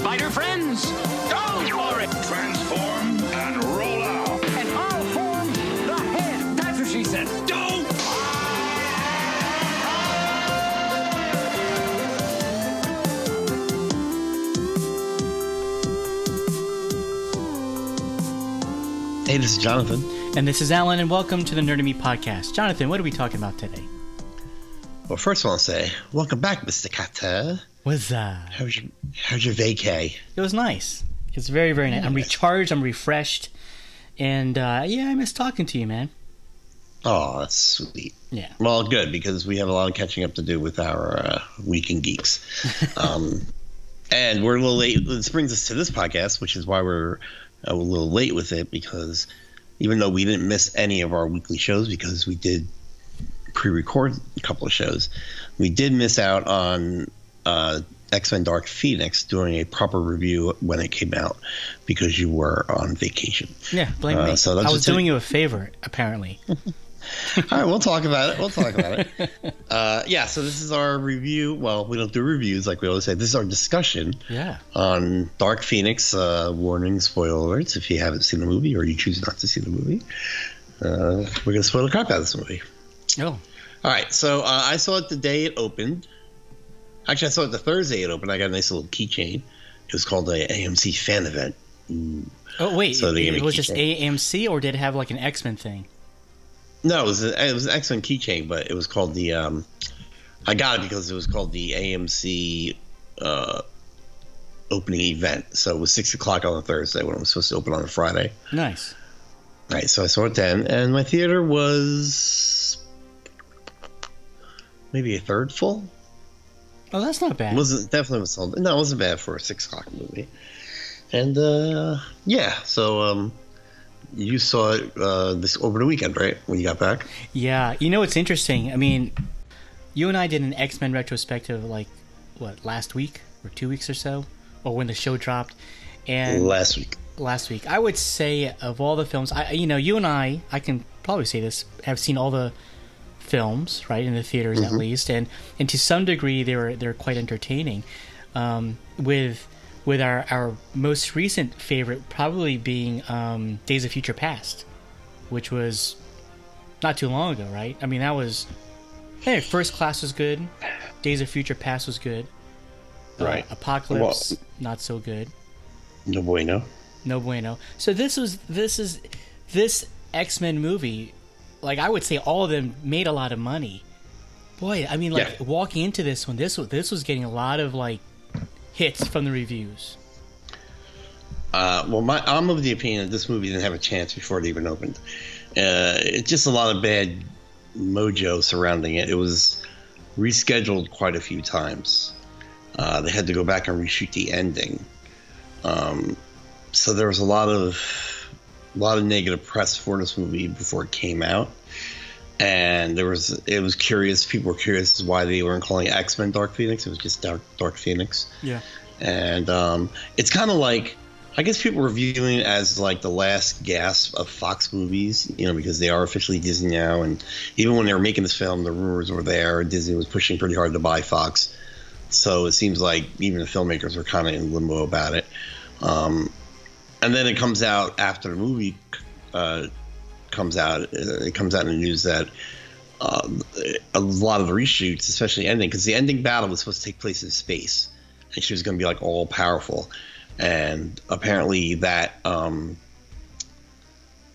spider friends? Go for it! Transform and roll out. And I'll form the head. That's what she said. Don't. Hey, this is Jonathan. And this is Alan, and welcome to the Nerd Me podcast. Jonathan, what are we talking about today? Well, first I want to say, welcome back, Mr. Carter. Was that? How's your How's your vacay? it was nice. It's very very nice. I'm recharged. I'm refreshed, and uh, yeah, I miss talking to you, man. Oh, that's sweet. Yeah. Well, good because we have a lot of catching up to do with our uh, weekend geeks. um, and we're a little late. This brings us to this podcast, which is why we're a little late with it because even though we didn't miss any of our weekly shows because we did pre-record a couple of shows, we did miss out on uh, X-Men Dark Phoenix doing a proper review when it came out because you were on vacation. Yeah, blame Uh, me. so that's I was it. doing you a favor, apparently. All right, we'll talk about it. We'll talk about it. Uh, yeah, so this is our review. Well, we don't do reviews like we always say. This is our discussion Yeah. on Dark Phoenix. Uh, warning, spoiler alerts if you haven't seen the movie or you choose not to see the movie. Uh, we're going to spoil the crap out of this movie. Oh, All right, so uh, I saw it the day it opened. Actually, I saw it the Thursday it opened. I got a nice little keychain. It was called the AMC fan event. oh wait. So it, it was just. AMC, or did it have like an X Men thing? No, it was a, it was an excellent keychain, but it was called the. Um, I got it because it was called the AMC uh, opening event. So it was six o'clock on a Thursday when it was supposed to open on a Friday. Nice. Right, so I saw it then, and my theater was maybe a third full. Oh, that's not bad. It wasn't definitely was sold. No, it wasn't bad for a six o'clock movie. And uh, yeah, so um, you saw it uh, this over the weekend, right? When you got back. Yeah, you know it's interesting? I mean, you and I did an X Men retrospective like what last week or two weeks or so, or when the show dropped, and last week. last week. I would say of all the films, I you know you and I, I can probably say this, have seen all the films right in the theaters at least, and and to some degree they were they're quite entertaining. Um, with with our our most recent favorite probably being um, Days of Future Past, which was not too long ago, right? I mean that was hey, First Class was good, Days of Future Past was good, Uh, Right. Apocalypse not so good. No bueno. No bueno. So this was this is this X Men movie. Like I would say, all of them made a lot of money. Boy, I mean, like Yeah. walking into this one, this was this was getting a lot of like hits from the reviews. Uh, well, my, I'm of the opinion that this movie didn't have a chance before it even opened. Uh, it's just a lot of bad mojo surrounding it. It was rescheduled quite a few times. Uh, they had to go back and reshoot the ending. Um, so there was a lot of a lot of negative press for this movie before it came out. And there was it was curious. People were curious as why they weren't calling X Men Dark Phoenix. It was just Dark Dark Phoenix Yeah. and um, it's kind of like I guess people were viewing it as like the last gasp of Fox movies, you know, because they are officially Disney now, and even when they were making this film, the rumors were there. Disney was pushing pretty hard to buy Fox, so it seems like even the filmmakers were kind of in limbo about it. Um, and then it comes out after the movie uh, comes out. uh, It comes out in the news that uh, a lot of the reshoots, especially ending, because the ending battle was supposed to take place in space, and she was going to be like all powerful, and apparently that um,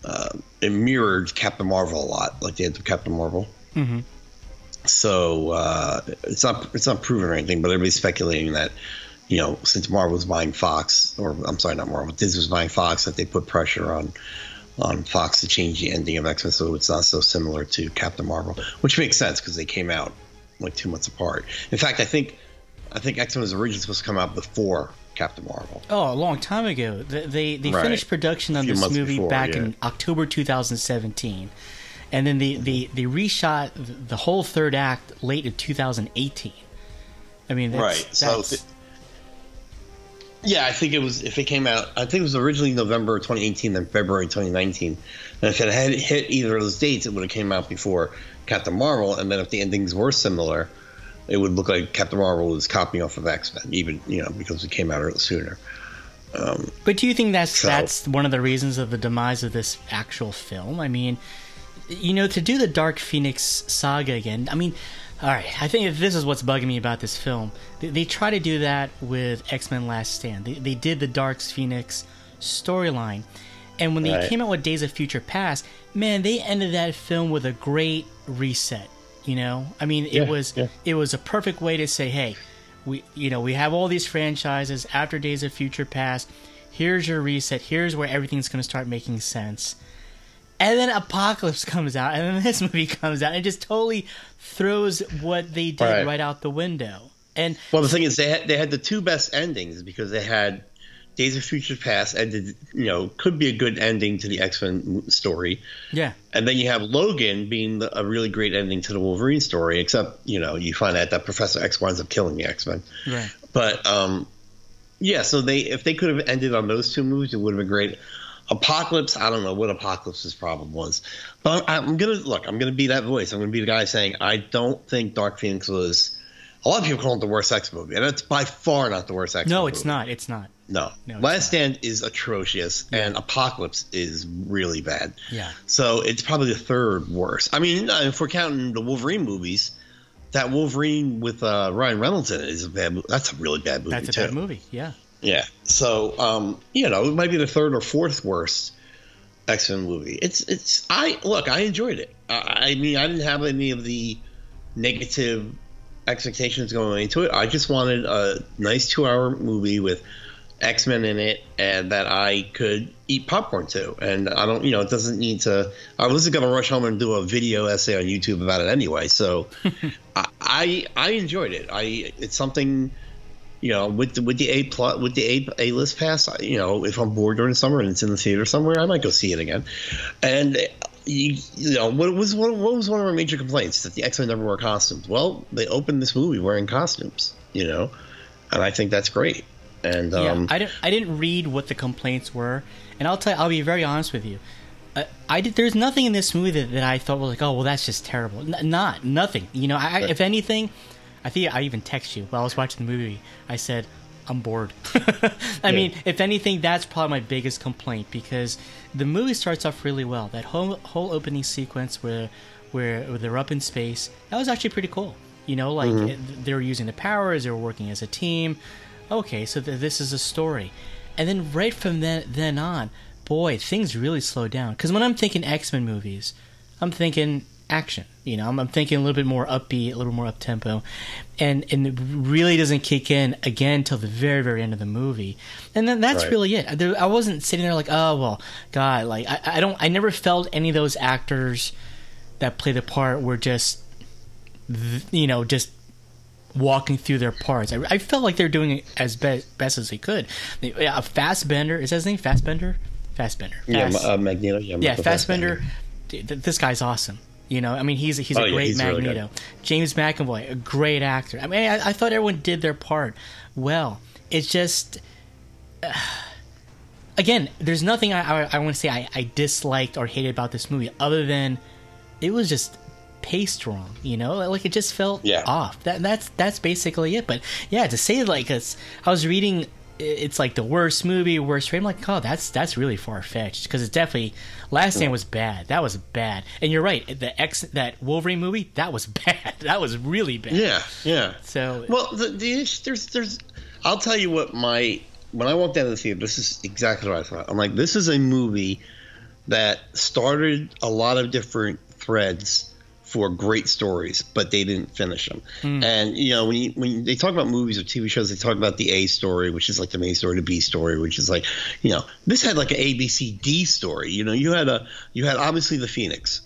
uh, it mirrored Captain Marvel a lot, like the end of Captain Marvel. Mhm. So uh, it's not it's not proven or anything, but everybody's speculating that you know since Marvel was buying Fox, or I'm sorry, not Marvel, Disney was buying Fox, that they put pressure on on Fox to change the ending of X Men so it's not so similar to Captain Marvel, which makes sense because they came out like two months apart. In fact, I think I think X Men was originally supposed to come out before Captain Marvel. Oh, a long time ago. They they, they Right. finished production on this movie before, back yeah. in October 2017, and then they they they reshot the whole third act late in 2018. I mean, that's, Right, so that's- th- Yeah, I think it was if it came out. I think it was originally November 2018, then February 2019. And if it had hit either of those dates, it would have came out before Captain Marvel. And then if the endings were similar, it would look like Captain Marvel was copying off of X Men, even you know because it came out sooner. Um, But do you think that's So- that's one of the reasons of the demise of this actual film? I mean, you know, to do the Dark Phoenix saga again. I mean, all right. I think that this is what's bugging me about this film. They, they try to do that with X Men Last Stand. They, they did the Dark Phoenix storyline, and when they Right. came out with Days of Future Past, man, they ended that film with a great reset. You know, I mean, Yeah, it was yeah. it was a perfect way to say, hey, we you know we have all these franchises after Days of Future Past. Here's your reset. Here's where everything's going to start making sense. And then Apocalypse comes out, and then this movie comes out, and it just totally throws what they did Right. right, out the window. And well, the thing is, they had they had the two best endings because they had Days of Future Past ended, you know, could be a good ending to the X Men story, yeah, and then you have Logan being the, a really great ending to the Wolverine story. Except, you know, you find out that Professor X winds up killing the X Men. right. But um, yeah, so they if they could have ended on those two movies, it would have been great. Apocalypse, I don't know what Apocalypse's problem was, but I'm, I'm gonna look. I'm gonna be that voice. I'm gonna be the guy saying I don't think Dark Phoenix was. A lot of people call it the worst X movie, and it's by far not the worst X. No, movie. No, it's not. It's not. No, No, Last. Stand is atrocious, and Apocalypse is really bad. Yeah. So it's probably the third worst. I mean, uh, if we're counting the Wolverine movies, that Wolverine with uh, Ryan Reynolds in it is a bad. mo- That's a really bad movie That's a too. bad movie. Yeah. Yeah. So, um, you know, it might be the third or fourth worst X Men movie. It's it's I look, I enjoyed it. I, I mean, I didn't have any of the negative expectations going into it. I just wanted a nice two hour movie with X Men in it and that I could eat popcorn to. And I don't, you know, it doesn't need to. I wasn't going to rush home and do a video essay on YouTube about it anyway. So I, I I enjoyed it. I it's something you know, with the, with the A plot with the A A list pass, you know, if I'm bored during the summer and it's in the theater somewhere, I might go see it again. And you, you know, what was what, what was one of our major complaints that the X Men never wear costumes? Well, they opened this movie wearing costumes, you know, and I think that's great. And Yeah, um, I didn't. I didn't read what the complaints were, and I'll tell. you, I'll be very honest with you. Uh, I did. There's nothing in this movie that, that I thought was like, oh well, that's just terrible. N- not nothing. You know, I, I- if anything, I think I even text you while I was watching the movie. I said, I'm bored. I mean, if anything, that's probably my biggest complaint because the movie starts off really well. That whole whole opening sequence where where, where they're up in space that was actually pretty cool. You know, like mm-hmm. it- they were using the powers, they were working as a team. Okay, so th- this is a story, and then right from then then on, boy, things really slow down. Because when I'm thinking X Men movies, I'm thinking action. You know, I'm, I'm thinking a little bit more upbeat, a little more up tempo, and and it really doesn't kick in again till the very very end of the movie, and then that's Right. really it. There, I wasn't sitting there like, oh well, God, like I, I don't, I never felt any of those actors that play the part were just, you know, just walking through their parts. I, I felt like they're doing it as be- best as they could. They- yeah, Fastbender is that his name? Fastbender. Fastbender. yeah, Fast- uh, Magneto. Yeah, yeah, Michael Fassbender. dude, This guy's awesome. You know, I mean, he's he's a Oh, yeah, great he's really. Magneto. James McAvoy, a great actor. I mean, I, I thought everyone did their part well. It's just, uh, again, there's nothing I I, I want to say I, I disliked or hated about this movie other than it was just paced wrong. You know, like it just felt Yeah. off. That that's that's basically it. But yeah, to say like I was reading. It's like the worst movie, worst frame. Like, oh, that's that's really far fetched because it's definitely Last Stand was bad. That was bad. And you're right. The X that Wolverine movie that was bad. That was really bad. Yeah, yeah. So Well, the, the issue, there's there's I'll tell you what my when I walked out of the theater, this is exactly what I thought. I'm like, this is a movie that started a lot of different threads for great stories, but they didn't finish them. And you know, when you, when they talk about movies or TV shows, they talk about the A story, which is like the main story, the B story, which is like, you know, this had like an A, B, C, D story. You know, you had a you had obviously the Phoenix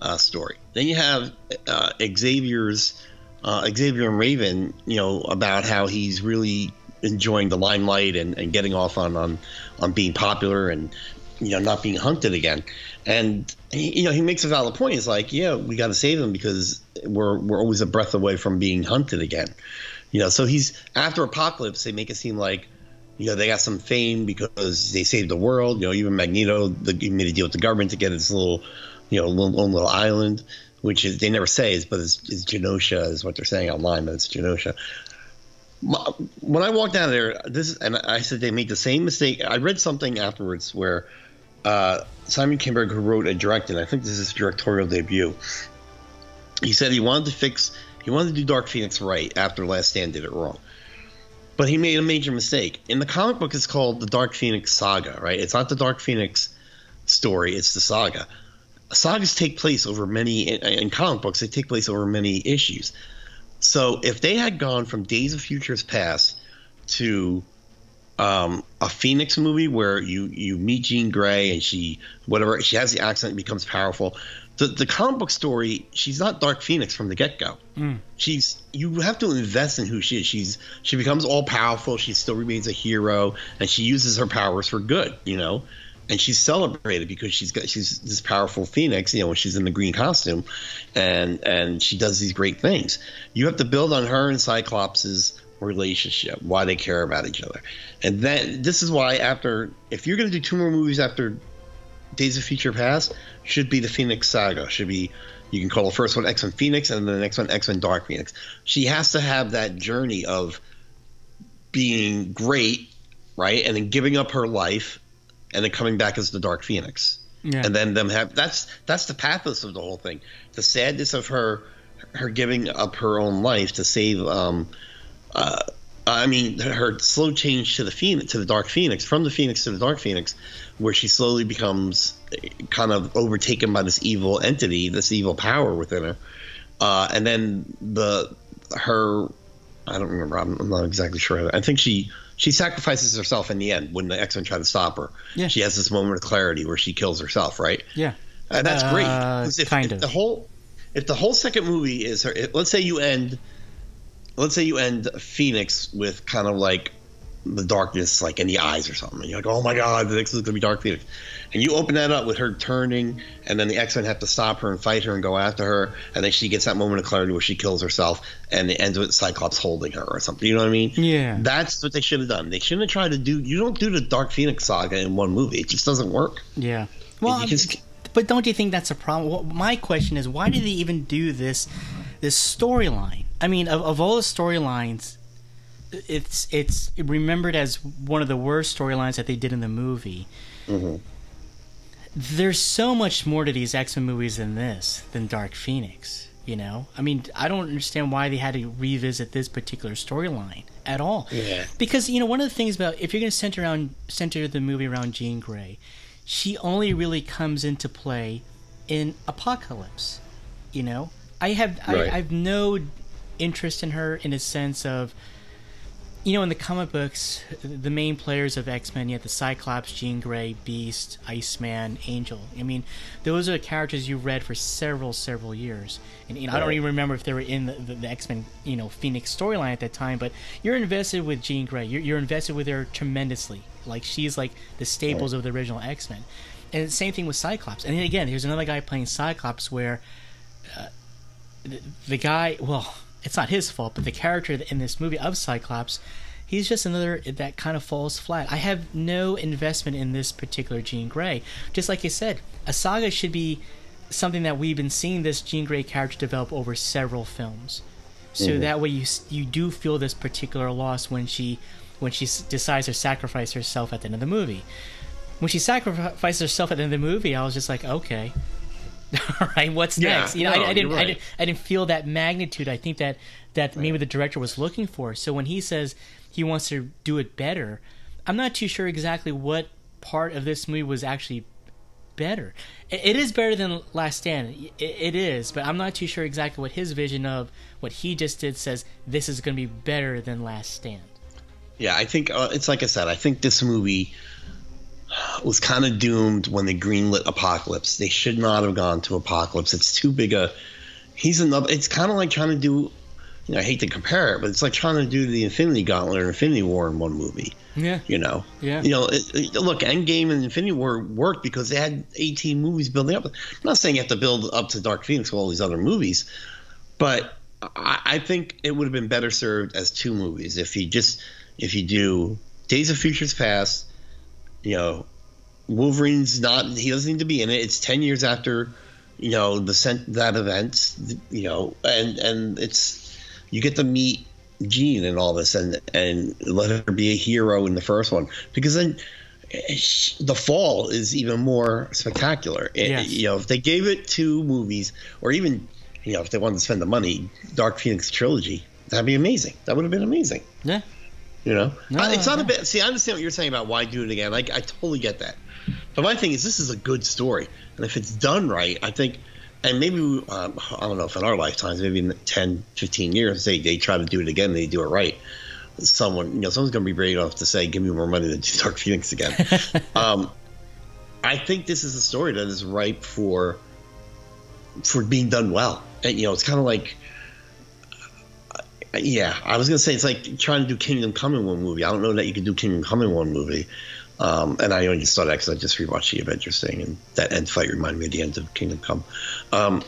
uh, story. Then you have uh, Xavier's uh, Xavier and Raven, you know, about how he's really enjoying the limelight and, and getting off on, on on being popular and you know not being hunted again. And he, you know he makes a valid point. He's like, yeah, we got to save them because we're we're always a breath away from being hunted again. You know, so he's after Apocalypse, they make it seem like you know they got some fame because they saved the world. You know, even Magneto, the, he made a deal with the government to get his little, you know, little, little island. which is they never say is, but it's, it's Genosha is what they're saying online, but it's Genosha. When I walked down there, this and I said they made the same mistake. I read something afterwards where uh, Simon Kinberg, who wrote and directed, I think this is his directorial debut. He said he wanted to fix, he wanted to do Dark Phoenix right after Last Stand did it wrong. But he made a major mistake. In the comic book, it's called the Dark Phoenix Saga, right? It's not the Dark Phoenix story, it's the saga. Sagas take place over many, in, in comic books, they take place over many issues. So if they had gone from Days of Futures Past to um, a Phoenix movie where you you meet Jean Grey and she whatever she has the accent and becomes powerful. The the comic book story, she's not Dark Phoenix from the get go. She's you have to invest in who she is. She's she becomes all powerful. She still remains a hero and she uses her powers for good. You know. And she's celebrated because she's got she's this powerful phoenix, you know, when she's in the green costume, and and she does these great things. You have to build on her and Cyclops's relationship, why they care about each other. And then this is why after if you're going to do two more movies after Days of Future Past, should be the Phoenix Saga. Should be you can call the first one X Men Phoenix and then the next one X Men Dark Phoenix. She has to have that journey of being great, right, and then giving up her life, and then coming back as the Dark Phoenix Yeah. and then them have that's that's the pathos of the whole thing the sadness of her her giving up her own life to save um uh I mean, her slow change to the phoenix, to the dark phoenix, from the phoenix to the dark phoenix, where she slowly becomes kind of overtaken by this evil entity, this evil power within her, uh, and then the her, I don't remember, I'm, I'm not exactly sure. I think she she sacrifices herself in the end when the X Men try to stop her. Yeah. She has this moment of clarity where she kills herself, right? yeah. And that's great. Uh, 'Cause if, kind if of. the whole if the whole second movie is her, if- let's say you end, let's say you end Phoenix with kind of like the darkness, like in the eyes or something, and you're like, oh my god, the next is gonna be Dark Phoenix, and you open that up with her turning, and then the X Men have to stop her and fight her and go after her, and then she gets that moment of clarity where she kills herself, and it ends with Cyclops holding her or something. You know what I mean? Yeah. That's what they should have done. They shouldn't have tried to do. You don't do the Dark Phoenix saga in one movie. It just doesn't work. Yeah. Well, can- but don't you think that's a problem? Well, my question is, why did they even do this this storyline? I mean, of, of all the storylines, it's it's remembered as one of the worst storylines that they did in the movie. Mm-hmm. There's so much more to these X Men movies than this than Dark Phoenix. You know, I mean, I don't understand why they had to revisit this particular storyline at all. Yeah. Because you know, one of the things about if you're going to center around center the movie around Jean Grey, she only really comes into play in Apocalypse. You know, I have Right. I, I have no interest in her in a sense of you know, in the comic books, the main players of X Men, you have the Cyclops, Jean Grey, Beast, Iceman, Angel. I mean, those are the characters you read for several, several years. And you know, I don't even remember if they were in the, the, the X Men, you know, Phoenix storyline at that time. But you're invested with Jean Grey. You're, you're invested with her tremendously. Like she's like the staples of the original X Men. And the same thing with Cyclops. And then again, here's another guy playing Cyclops where uh, the, the guy, well, it's not his fault, but the character in this movie of Cyclops, he's just another that kind of falls flat. I have no investment in this particular Jean Grey. Just like I said, a saga should be something that we've been seeing this Jean Grey character develop over several films. So mm-hmm. that way you you do feel this particular loss when she when she decides to sacrifice herself at the end of the movie. When she sacrifices herself at the end of the movie, I was just like, okay, all right, what's Yeah, next? You know, no, I, I didn't, you're I didn't, I didn't feel that magnitude. I think that that maybe the director was looking for. So when he says he wants to do it better, I'm not too sure exactly what part of this movie was actually better. It, it is better than Last Stand. It, it is, but I'm not too sure exactly what his vision of what he just did says. This is going to be better than Last Stand. Yeah, I think uh, it's like I said. I think this movie was kind of doomed when they greenlit Apocalypse. They should not have gone to Apocalypse. It's too big a. He's another. It's kind of like trying to do. You know, I hate to compare it, but it's like trying to do the Infinity Gauntlet or Infinity War in one movie. Yeah. You know. Yeah. You know, it, it- look, Endgame and Infinity War worked because they had 18 movies building up. I'm not saying you have to build up to Dark Phoenix with all these other movies, but I, I think it would have been better served as two movies if you just if you do Days of Futures Past, you know, Wolverine's not he doesn't need to be in it. It's ten years after you know the sent that event, you know, and and it's you get to meet Jean and all this, and and let her be a hero in the first one because then eh, the fall is even more spectacular. It- Yes. You know, if they gave it two movies, or even you know, if they wanted to spend the money, Dark Phoenix trilogy, that'd be amazing. That would have been amazing. Yeah. You know, No, it's not yeah. a bit. See, I understand what you're saying about why do it again. Like, I totally get that. But my thing is, this is a good story, and if it's done right, I think, and maybe um, I don't know if in our lifetimes, maybe in 10, 15 years, they they try to do it again, they do it right. Someone, you know, someone's going to be brave enough to say, "Give me more money to do Dark Phoenix again." um, I think this is a story that is ripe for for being done well. And, you know, it's kind of like yeah, I was gonna say it's like trying to do Kingdom Come in one movie. I don't know that you can do Kingdom Come in one movie. Um, and I only just saw that because I just rewatched the Avengers thing, and that end fight reminded me of the end of Kingdom Come. Um,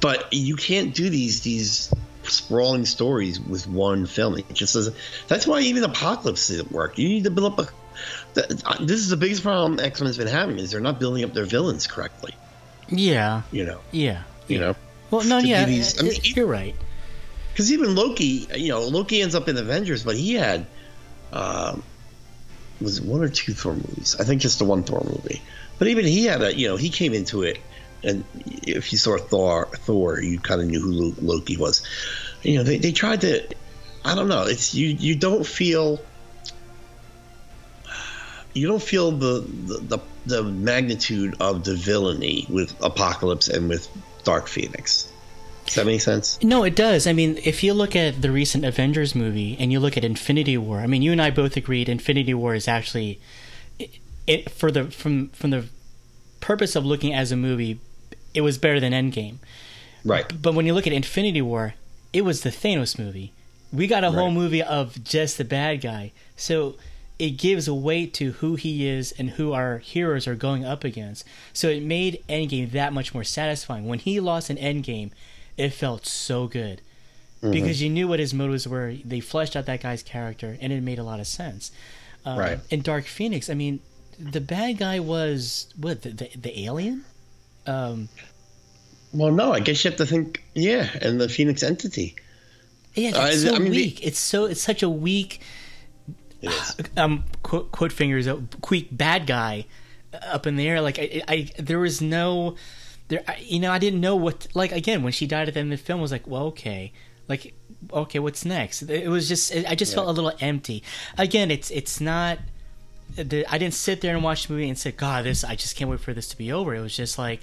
but you can't do these these sprawling stories with one film. It just doesn't. That's why even Apocalypse didn't work. You need to build up a. th- This is the biggest problem X Men's been having is they're not building up their villains correctly. Yeah. You know, Yeah. you know. Well, no, yeah, these- I mean, you're right. because even Loki, you know, Loki ends up in Avengers, but he had um, was it one or two Thor movies. I think just the one Thor movie. But even he had a, you know, he came into it, and if you saw Thor, Thor, you kind of knew who Loki was. You know, they, they tried to, I don't know, it's you you don't feel. You don't feel the, the, the, the magnitude of the villainy with Apocalypse and with Dark Phoenix. Does that make sense? No, it does. I mean, if you look at the recent Avengers movie and you look at Infinity War, I mean, you and I both agreed Infinity War is actually it, it for the from from the purpose of looking as a movie, it was better than Endgame. Right. But when you look at Infinity War, it was the Thanos movie. We got a whole movie of just the bad guy. So it gives a weight to who he is and who our heroes are going up against. So it made Endgame that much more satisfying. When he lost in Endgame, it felt so good. Because you knew what his motives were. They fleshed out that guy's character and it made a lot of sense. Uh, Right. In Dark Phoenix, I mean, the bad guy was what the the, the alien? Um, Well, no, I guess you have to think, yeah, and the Phoenix entity. Yeah, Uh, it's it- so I mean, the- weak. it's so it's such a weak is. um quote, quote fingers uh, quick bad guy up in the air. Like I, I there was no there. You know, I didn't know what like again when she died at the end of the film I was like, well, okay, like okay, what's next? It was just I just felt a little empty. Again, it's it's not. The, I didn't sit there and watch the movie and say, God, this I just can't wait for this to be over. It was just like,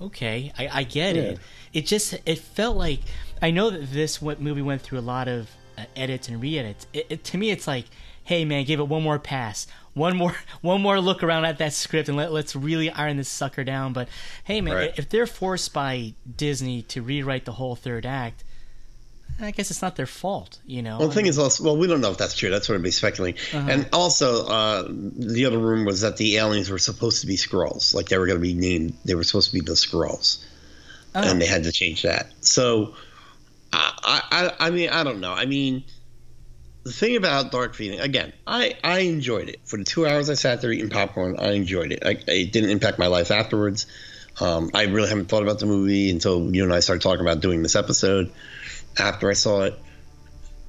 okay, I, I get it. It just it felt like I know that this what movie went through a lot of uh, edits and re-edits. It, it, to me, it's like, hey man, give it one more pass, one more one more look around at that script, and let, let's really iron this sucker down. But hey man, Right. if they're forced by Disney to rewrite the whole third act, I guess it's not their fault, you know. Well, the thing is also, well, we don't know if that's true. That's what I'm speculating. Uh-huh. And also, uh, the other rumor was that the aliens were supposed to be Skrulls. Like they were going to be named, they were supposed to be the Skrulls. Oh. And they had to change that. So, I, I, I mean, I don't know. I mean, the thing about Dark Phoenix, again, I, I enjoyed it. For the two hours I sat there eating popcorn, I enjoyed it. I, it didn't impact my life afterwards. Um, I really haven't thought about the movie until you and I started talking about doing this episode after I saw it.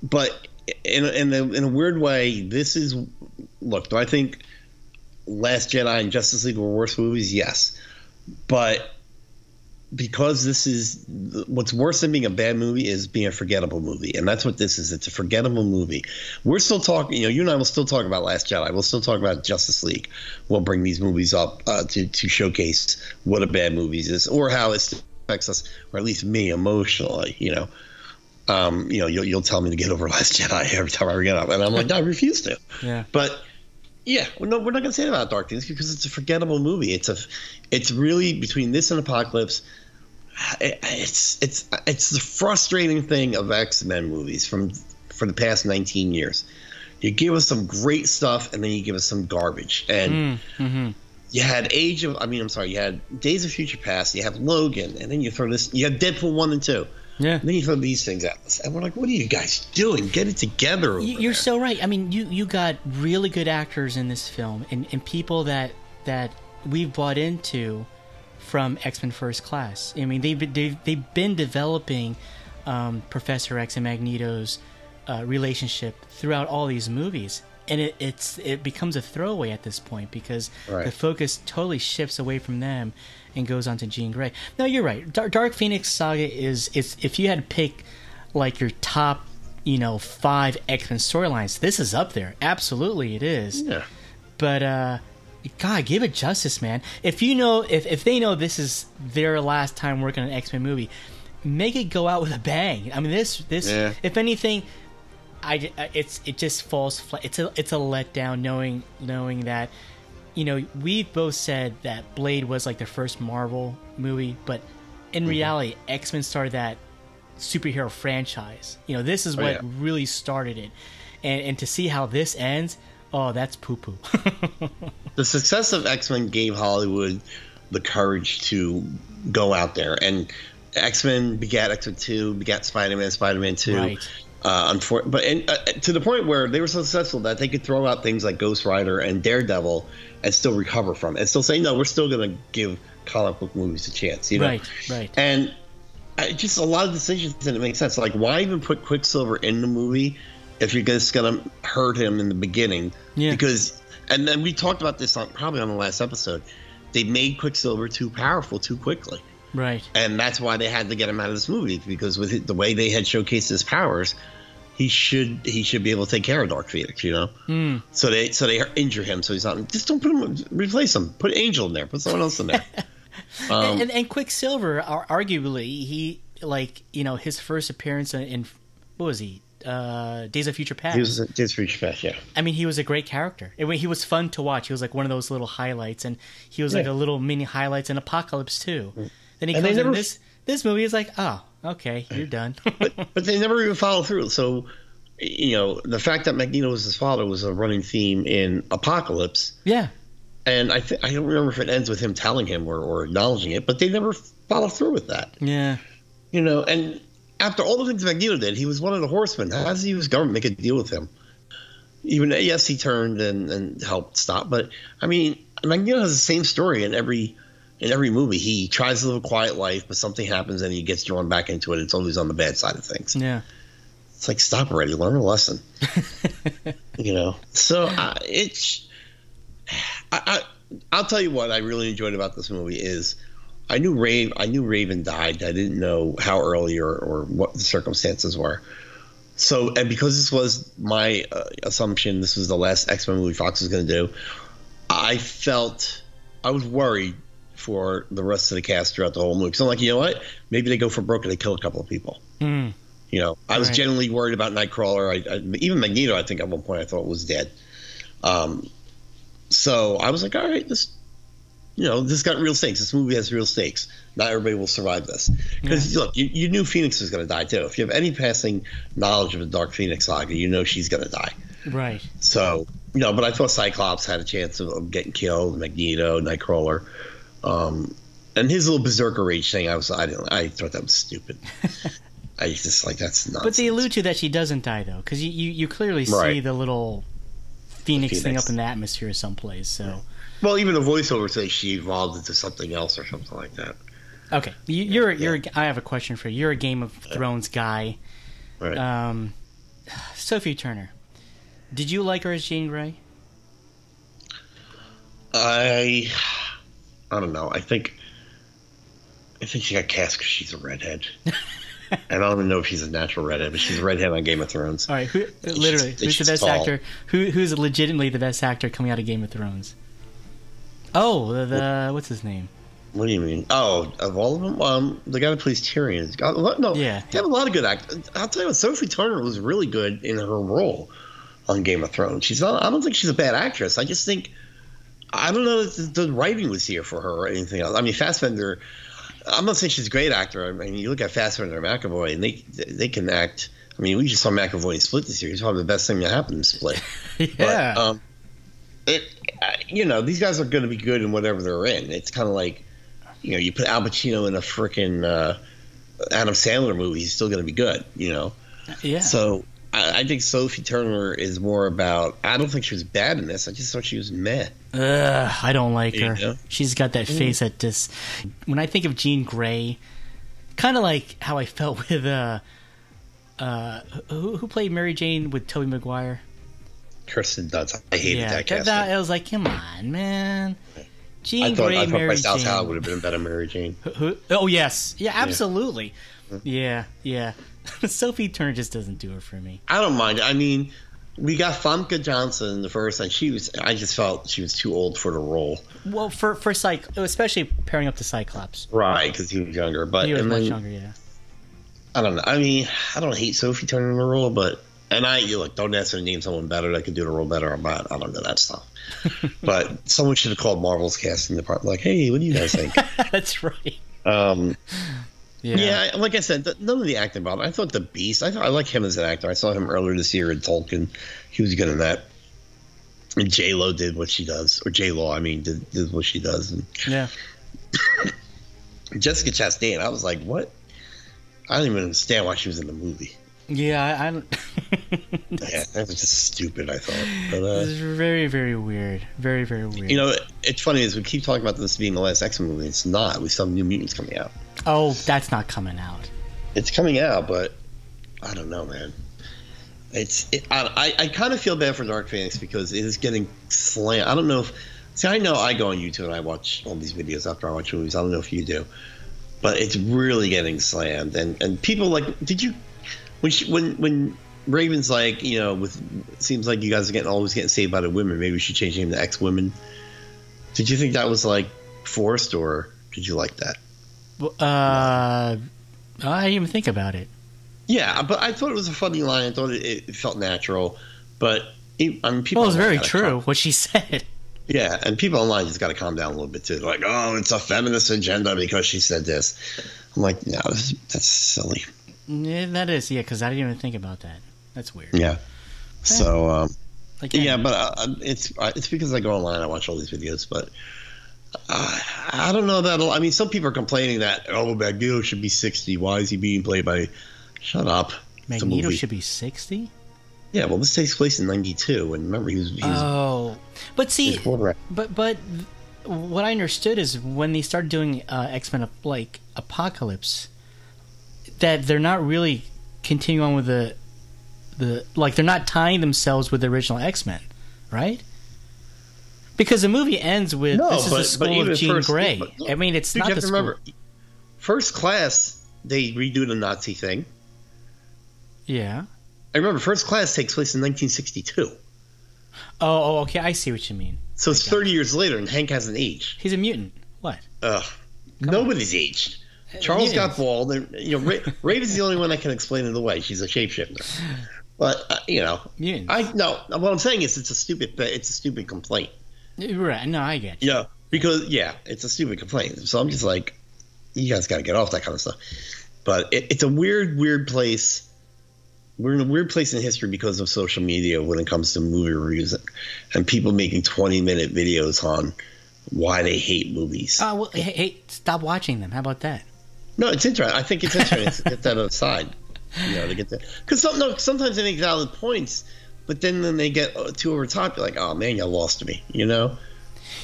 But in in a, in a weird way, this is look. Do I think Last Jedi and Justice League were worse movies? Yes, but because this is what's worse than being a bad movie is being a forgettable movie, and that's what this is. It's a forgettable movie. We're still talking. You know, you and I will still talk about Last Jedi. We'll still talk about Justice League. We'll bring these movies up uh, to to showcase what a bad movie is, or how it affects us, or at least me emotionally. You know um, you know, you'll, you'll tell me to get over Last Jedi every time I get up, and I'm like, no, I refuse to. Yeah. But yeah, well, no, we're not gonna say that about Dark Things because it's a forgettable movie. It's a, it's really between this and Apocalypse. It- It's it's it's the frustrating thing of X Men movies from for the past 19 years. You give us some great stuff, and then you give us some garbage, and mm-hmm. you had Age of, I mean, I'm sorry, you had Days of Future Past, you have Logan, and then you throw this, you have Deadpool one and two. Yeah. And then you throw these things at us, and we're like, "What are you guys doing? Get it together!" You're there." so right. I mean, you you got really good actors in this film, and, and people that that we've bought into from X Men First Class. I mean, they've been, they've, they've been developing um, Professor X and Magneto's uh, relationship throughout all these movies, and it it's it becomes a throwaway at this point because Right. the focus totally shifts away from them and goes on to Jean Grey. No, you're right. Dark, Dark Phoenix Saga is is if you had to pick like your top, you know, five X Men storylines, this is up there. Absolutely, it is Yeah. but uh god give it justice man if you know if, if they know this is their last time working on an x-men movie make it go out with a bang i mean this this Yeah. if anything i it's it just falls flat it's a it's a letdown knowing knowing that you know we've both said that blade was like the first marvel movie but in Mm-hmm. reality x-men started that superhero franchise you know this is Oh, what yeah. really started it and and to see how this ends oh that's poo poo the success of X Men gave Hollywood the courage to go out there, and X Men begat X Men Two, begat Spider Man, Spider Man Two. Right. Uh, unfor- but and, uh, to the point where they were so successful that they could throw out things like Ghost Rider and Daredevil and still recover from it, and still say, no, we're still going to give comic book movies a chance. You know? Right, right. And I, just a lot of decisions didn't make sense. Like, why even put Quicksilver in the movie if you're just to hurt him in the beginning? Yeah. Because, and then we talked about this on probably on the last episode. They made Quicksilver too powerful too quickly, Right. and that's why they had to get him out of this movie because with the way they had showcased his powers, he should he should be able to take care of Dark Phoenix, you know. Hmm. So they so they injure him, so he's not. Just don't put him. Replace him. Put Angel in there. Put someone else in there. Um, and, and, and Quicksilver, arguably, he like you know his first appearance in, in what was he? Uh, Days of Future Past. he was just reach back, yeah. I mean, he was a great character. I mean, he was fun to watch. He was like one of those little highlights, and he was like a little mini highlights in Apocalypse too. Then he And comes in this this movie is like, oh, okay, you're done. but they never even follow through. So, you know, the fact that Magneto was his father was a running theme in Apocalypse, yeah, and I th- I don't remember if it ends with him telling him or, or acknowledging it, but they never follow through with that. yeah, You know, and after all the things Magneto did, he was one of the Horsemen. How does the U.S. government make a deal with him? Even yes, he turned and, and helped stop, but I mean, Magneto has the same story in every in every movie. He tries to live a quiet life, but something happens and he gets drawn back into it. It's always on the bad side of things. yeah. It's like stop already, learn a lesson. you know. So uh, it's I, I I'll tell you what I really enjoyed about this movie is I knew Raven I knew Raven died. I didn't know how early or, or what the circumstances were. So and because this was my uh, assumption, this was the last X Men movie Fox was going to do. I felt I was worried for the rest of the cast throughout the whole movie. So I'm like, you know what? Maybe they go for broke and they kill a couple of people. Mm. You know, I was Right. genuinely worried about Nightcrawler. I, I, even Magneto, I think at one point I thought was dead. Um, so I was like, all right, this, you know, this got real stakes. This movie has real stakes. Not everybody will survive this. Because look, you, you knew Phoenix was going to die too. If you have any passing knowledge of the Dark Phoenix saga, you know she's going to die. Right. So, you know, but I thought Cyclops had a chance of, of getting killed. Magneto, Nightcrawler, um, and his little berserker rage thing. I was, I didn't, I thought that was stupid. I just like that's nonsense. But they allude to that she doesn't die though, because you, you you clearly see Right. the little phoenix, thing Phoenix. up in the atmosphere someplace. So Well, even the voiceover says she evolved into something else or something like that. okay, you, you're you're. I have a question for you. You're a Game of Thrones guy. Right. Um, Sophie Turner, did you like her as Jean Grey? I, I don't know. I think, I think she got cast because she's a redhead. and I don't even know if she's a natural redhead, but she's a redhead on Game of Thrones. All right, who literally she's who's the best tall. actor? Who who's legitimately the best actor coming out of Game of Thrones? Oh, the, the what's his name? What do you mean? Oh, of all of them, um, the guy who plays Tyrion. has got a lot- No, Yeah. they have a lot of good actors. I'll tell you what, Sophie Turner was really good in her role on Game of Thrones. She's not. I don't think she's a bad actress. I just think I don't know that the, the writing was here for her or anything else. I mean, Fassbender. I'm not saying she's a great actor. I mean, you look at Fassbender and McAvoy, and they they can act. I mean, we just saw McAvoy in Split this year. He's probably the best thing that happened in Split. Yeah. But, um, it, you know, these guys are going to be good in whatever they're in. It's kind of like, you know, you put Al Pacino in a freaking uh, Adam Sandler movie, he's still going to be good. You know, yeah. so I, I think Sophie Turner is more about. I don't think she was bad in this. I just thought she was meh. Ugh, I don't like her. Yeah. She's got that face that just. When I think of Jean Grey, kind of like how I felt with uh, uh, who, who played Mary Jane with Tobey Maguire. Kirsten Dunst. I hated yeah, that that, cast. that- I was like, come on, man. Jean I thought, Grey, I thought Mary Jane. Howard would have been a better Mary Jane. Who- Oh yes, yeah, absolutely. Mm-hmm. Yeah, yeah. Sophie Turner just doesn't do it for me. I don't mind. I mean, we got Famke Johnson in the first, and she was. I just felt she was too old for the role. Well, for for Cyc, especially pairing up to Cyclops. Right, because he was younger. But He was much then- younger, yeah. I don't know. I mean, I don't hate Sophie Turner in the role, but and I you look, don't ask me to name someone better that could do it a role better. I'm not. I don't know that stuff. but someone should have called Marvel's casting department. Like, hey, what do you guys think? That's right. um, Yeah. yeah. like I said, th- none of the acting bothered. I thought the Beast. I thought I like him as an actor. I saw him earlier this year in Tolkien. He was good in that. And J Lo did what she does, or J Lo, I mean, did, did what she does. And yeah. Jessica Chastain, I was like, what? I don't even understand why she was in the movie. Yeah, I, I don't. Yeah, that was just stupid. I thought, but uh, It's very, very weird. Very, very weird. you know, it's funny is we keep talking about this being the last X Men movie. It's not. We still have New Mutants coming out. oh, that's not coming out. It's coming out, but I don't know, man. It's it, I I, I kind of feel bad for Dark Phoenix because it is getting slammed. I don't know if see. I know I go on YouTube and I watch all these videos after I watch movies. I don't know if you do, but it's really getting slammed. And and people like, did you when she, when when Raven's like, you know, with seems like you guys are getting always getting saved by the women. Maybe we should change him to X Women. Did you think that was like forced, or did you like that? Uh, I didn't even think about it. Yeah, but I thought it was a funny line. I thought it, it felt natural, but it, I mean, people. Well, it's very true calm- what she said. yeah, and people online just got to calm down a little bit too. They're like, oh, it's a feminist agenda because she said this. I'm like, no, that's, that's silly. Yeah, that is, yeah, because I didn't even think about that. That's weird. Yeah. So um, Again, yeah, but uh, it's uh, it's because I go online. I watch all these videos, but. Uh, I don't know that. I mean, some people are complaining that oh, Magneto should be sixty. Why is he being played by? Shut up. Magneto should be sixty. Yeah, well, this takes place in '92, and remember, he was, he was Oh, but see, but but what I understood is when they started doing uh, X Men like Apocalypse, that they're not really continuing on with the the like they're not tying themselves with the original X Men, right? Because the movie ends with No, this is but- the school of Jean first- Grey. but. I mean, it's Dude, not you the have to school. remember, first class they redo the Nazi thing. Yeah. I remember first class takes place in 1962, Oh, oh, okay. I see what you mean. so it's 30 years later, and Hank hasn't aged. He's a mutant. What? Ugh, nobody's aged. Charles yeah. got bald, and you know, Ra- Raven's the only one that can explain it away. She's a shapeshifter, but uh, you know. I no. What I'm saying is, it's a stupid. It's a stupid complaint. Right. No, I get you. Yeah, because yeah, it's a stupid complaint. So I'm just like, you guys got to get off that kind of stuff. But it, it's a weird, weird place. We're in a weird place in history because of social media when it comes to movie reviews and people making 20 minute videos on why they hate movies. Oh, well, hey, hey, stop watching them. How about that? No, it's interesting. I think it's interesting to get that aside. You know, to get that because some, no, sometimes they make valid points, but then when they get uh, too over top, you're like, oh man, you lost me. You know.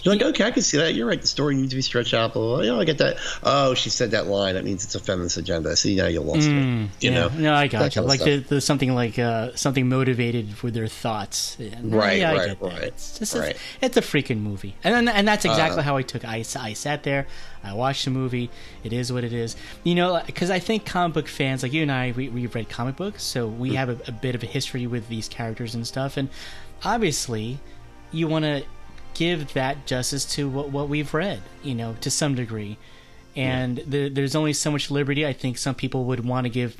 You're like, okay, I can see that. You're right. The story needs to be stretched out. Blah, blah, blah. Yeah, I get that. Oh, she said that line. That means it's a feminist agenda. See, now you lost me. You yeah. know? No, I got you. Like the, the something like uh, something motivated with their thoughts. Right, yeah, right, right, It's just right. it's a freaking movie, and and, and that's exactly Uh, how I took. It. I sat there, I watched the movie. It is what it is. You know, because I think comic book fans like you and I, we we've read comic books, so Mm. we have a, a bit of a history with these characters and stuff, and obviously, you want to give that justice to what what we've read. You know, to some degree. And the, there's only so much liberty I think some people would want to give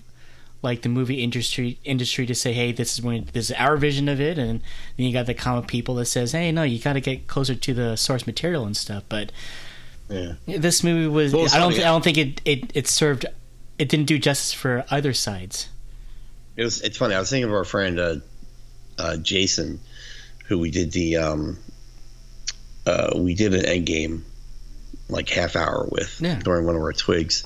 like the movie industry industry to say, hey, this is when this is our vision of it, and then you got the comic people that says, hey, no, you got to get closer to the source material and stuff. But Yeah. this movie was, well, I don't. I don't think it, it it served, it didn't do justice for either sides. It was. It's funny. I was thinking of our friend uh, uh, Jason, who we did the um, uh, we did an end game like half hour with Yeah. during one of our twigs,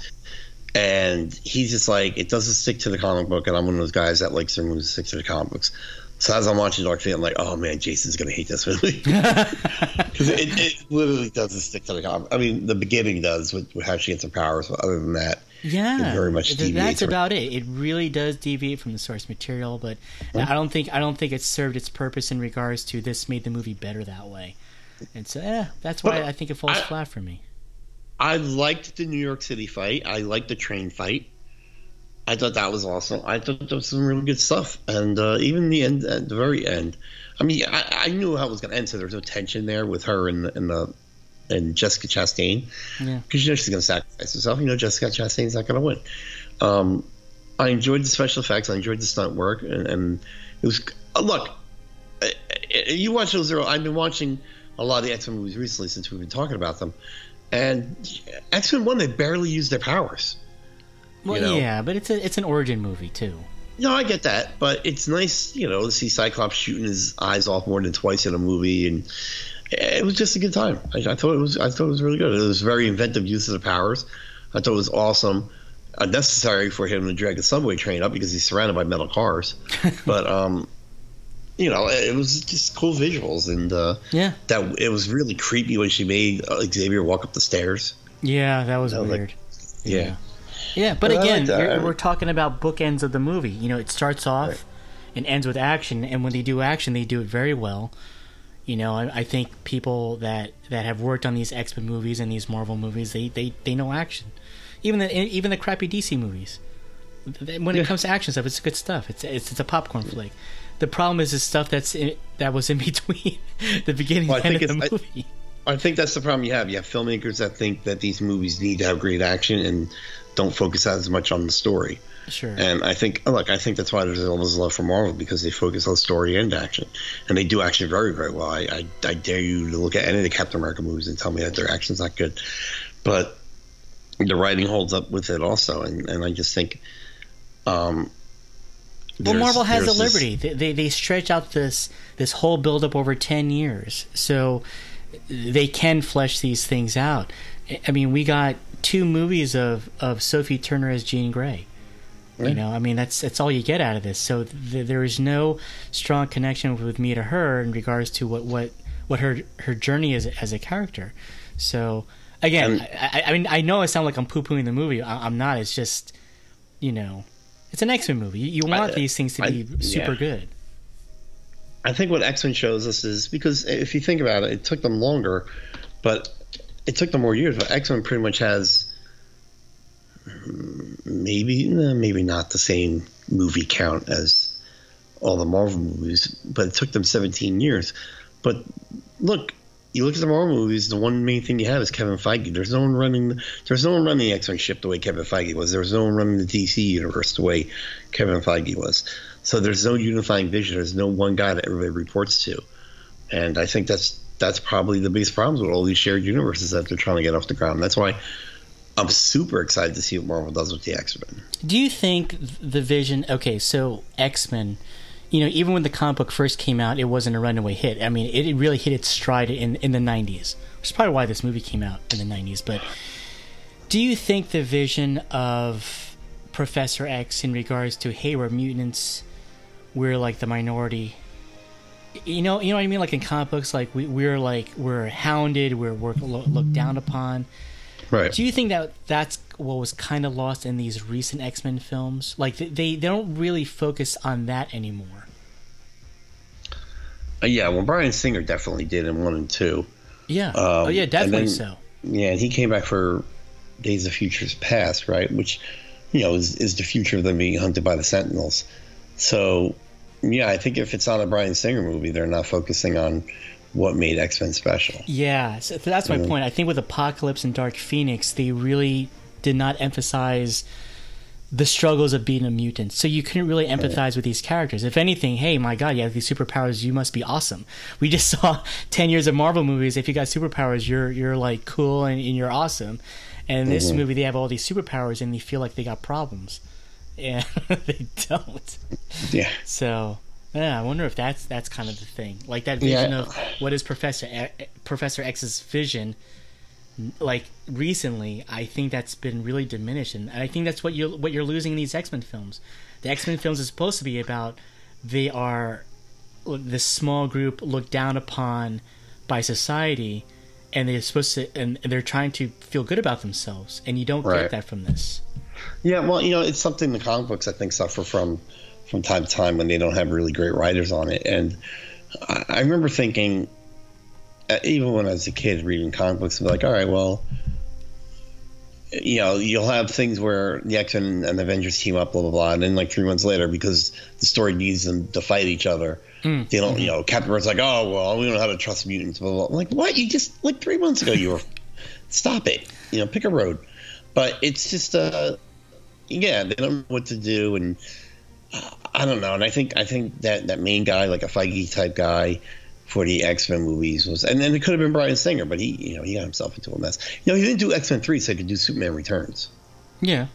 and he's just like it doesn't stick to the comic book, and I'm one of those guys that likes their movies to stick to the comic books. So as I'm watching Dark Fate, I'm like, oh man, Jason's gonna hate this movie because it, it literally doesn't stick to the comic. I mean, the beginning does with, with how she gets her powers, but other than that, yeah, it very much deviates that's from it. about it. It really does deviate from the source material, but I don't think I don't think it served its purpose in regards to this made the movie better that way. And so, yeah, that's why But I think it falls I- flat for me. I liked the New York City fight. I liked the train fight. I thought that was awesome. I thought there was some really good stuff, and uh, even the end, at the very end. I mean, I, I knew how it was going to end, so there was no tension there with her and and the and Jessica Chastain Yeah. because you know she's going to sacrifice herself. You know, Jessica Chastain's not going to win. Um, I enjoyed the special effects. I enjoyed the stunt work, and, and it was uh, look. uh, uh, You watch those. Zero. I've been watching a lot of the X Men movies recently since we've been talking about them, and X Men One they barely use their powers. Well, you know? yeah, but it's a it's an origin movie too. No, I get that, but it's nice, you know, to see Cyclops shooting his eyes off more than twice in a movie, and it was just a good time. I, I thought it was, I thought it was really good. It was very inventive use of the powers. I thought it was awesome. Unnecessary for him to drag the subway train up because he's surrounded by metal cars, but um, you know, it was just cool visuals, and uh, Yeah, that it was really creepy when she made uh, Xavier walk up the stairs. yeah, that was That was like- weird. Yeah, Yeah, but But again, like you're- we're talking about bookends of the movie. You know, it starts off and ends with action, and when they do action, they do it very well. You know, I, I think people that, that have worked on these X Men movies and these Marvel movies, they, they, they know action. Even the even the crappy DC movies, Th- when Yeah. it comes to action stuff, it's good stuff. It's it's, it's a popcorn flick. The problem is the stuff that's in, that was in between the beginning Well, I and the movie. I think that's the problem you have. You have filmmakers that think that these movies need to have great action and don't focus as much on the story. sure. And I think, look, I think that's why there's almost love for Marvel because they focus on story and action, and they do action very, very well. I, I, I dare you to look at any of the Captain America movies and tell me that their action's not good, but the writing holds up with it also, and, and I just think, um, Well, there's- Marvel has the there's this- liberty. They, they they stretch out this this whole buildup over ten years, so they can flesh these things out. I mean, we got two movies of of Sophie Turner as Jean Grey. You know, I mean, that's that's all you get out of this. So th- there is no strong connection with me to her in regards to what what what her her journey is as a character. So again, I, I, I mean, I know I sound like I'm poo pooing the movie. I, I'm not. It's just you know, it's an X Men movie. You, want I- these things to I- be super yeah. good. I think what X Men shows us is because if you think about it, it took them longer, but it took them more years. But X Men pretty much has mm, maybe maybe not the same movie count as all the Marvel movies, but it took them 17 years. But look, you look at the Marvel movies. The one main thing you have is Kevin Feige. There's no one running. There's no one running the X Men ship the way Kevin Feige was. There's no one running the DC universe the way Kevin Feige was. So there's no unifying vision. There's no one guy that everybody reports to, and I think that's that's probably the biggest problems with all these shared universes that they're trying to get off the ground. That's why I'm super excited to see what Marvel does with the X Men. Do you think the vision? Okay, so X Men. You know, even when the comic book first came out, it wasn't a runaway hit. I mean, it, really hit its stride in in the '90s, which is probably why this movie came out in the '90s. But do you think the vision of Professor X in regards to hey, we're mutants, we're like the minority. You know, you know what I mean. Like in comic books, like we, we're like we're hounded, we're we're looked down upon. Right. Do you think that that's what was kind of lost in these recent X Men films? Like they, they don't really focus on that anymore. Uh, yeah. Well, Bryan Singer definitely did in one and two. Yeah. Um, oh yeah, definitely then- so. Yeah, and he came back for Days of Futures Past, right? Which, you know, is, is the future of them being hunted by the Sentinels. So, yeah, I think if it's not a Bryan Singer movie, they're not focusing on what made X Men special. Yeah, so that's my point. I think with Apocalypse and Dark Phoenix, they really did not emphasize the struggles of being a mutant. So you couldn't really empathize with these characters. If anything, hey, my God, you have these superpowers. You must be awesome. We just saw ten years of Marvel movies. If you got superpowers, you're you're like cool and, and you're awesome. And in this mm-hmm. movie, they have all these superpowers and they feel like they got problems, and they don't. Yeah. So yeah, I wonder if that's that's kind of the thing, like that Yeah. vision of what is Professor e- Professor X's vision. like recently, I think that's been really diminished, and I think that's what you what you're losing in these X Men films. The X Men films is supposed to be about they are this small group looked down upon by society, and they're supposed to and they're trying to feel good about themselves, and you don't Right. get that from this. Yeah, well, you know, it's something the comic books I think suffer from from time to time when they don't have really great writers on it. And I, I remember thinking, uh, even when I was a kid reading comic books, I'd be like, all right, well, you know, you'll have things where the X Men and the Avengers team up, blah blah blah, and then like three months later, because the story needs them to fight each other, they don't. You know, Captain Bird's like, oh well, we don't know how to trust mutants. Blah blah. blah. I'm like, what? You just like three months ago, you were. Stop it. You know, pick a road. But it's just uh yeah, they don't know what to do, and I don't know. And I think I think that that main guy, like a Feige type guy for the X Men movies, was, and then it could have been Bryan Singer, but he, you know, he got himself into a mess. You know, he didn't do X Men three, so he could do Superman Returns. Yeah,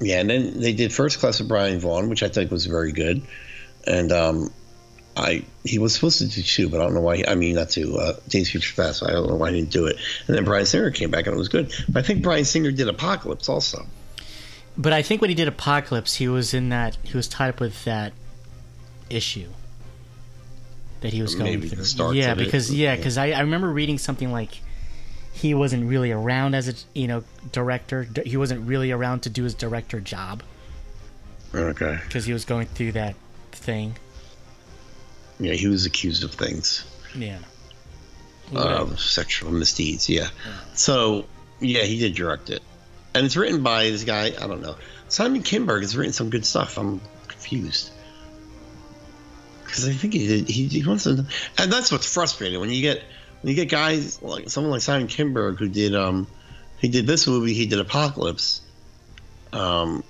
Yeah, and then they did First Class with Brian Vaughn, which I think was very good, and um, I he was supposed to do two, but I don't know why. I mean, not two. Uh, Days Future Past. I don't know why he didn't do it. And then Bryan Singer came back and it was good. But I think Bryan Singer did Apocalypse also. But I think when he did Apocalypse, he was in that he was tied up with that issue that he was going Maybe the through. yeah, of it. because yeah, because I, I remember reading something like he wasn't really around as a you know director. He wasn't really around to do his director job Okay. because he was going through that thing. Yeah, he was accused of things. Yeah. uh, sexual misdeeds. Yeah. So yeah, he did direct it, and it's written by this guy. I don't know. Simon Kinberg has written some good stuff. I'm confused because I think he did. He, he wants to, and that's what's frustrating when you get when you get guys like someone like Simon Kinberg who did um he did this movie. He did Apocalypse. Um,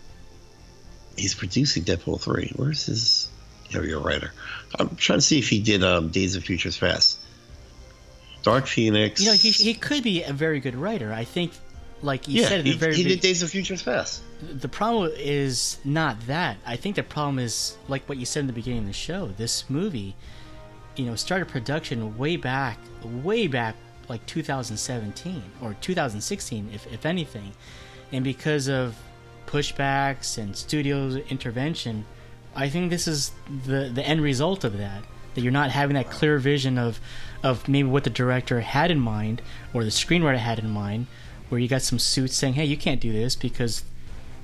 he's producing Deadpool three. Where's his? Here you go, writer. I'm trying to see if he did um, Days of Futures Past. Dark Phoenix. You know, he, he could be a very good writer. I think, like you yeah, said at he, the very he did Days of Futures Past. the problem is not that. I think the problem is like what you said in the beginning of the show. This movie, you know, started production way back, way back, like 2017 or 2016, if if anything, and because of pushbacks and studio intervention, I think this is the the end result of that. That you're not having that clear vision of of maybe what the director had in mind or the screenwriter had in mind, where you got some suits saying, "Hey, you can't do this because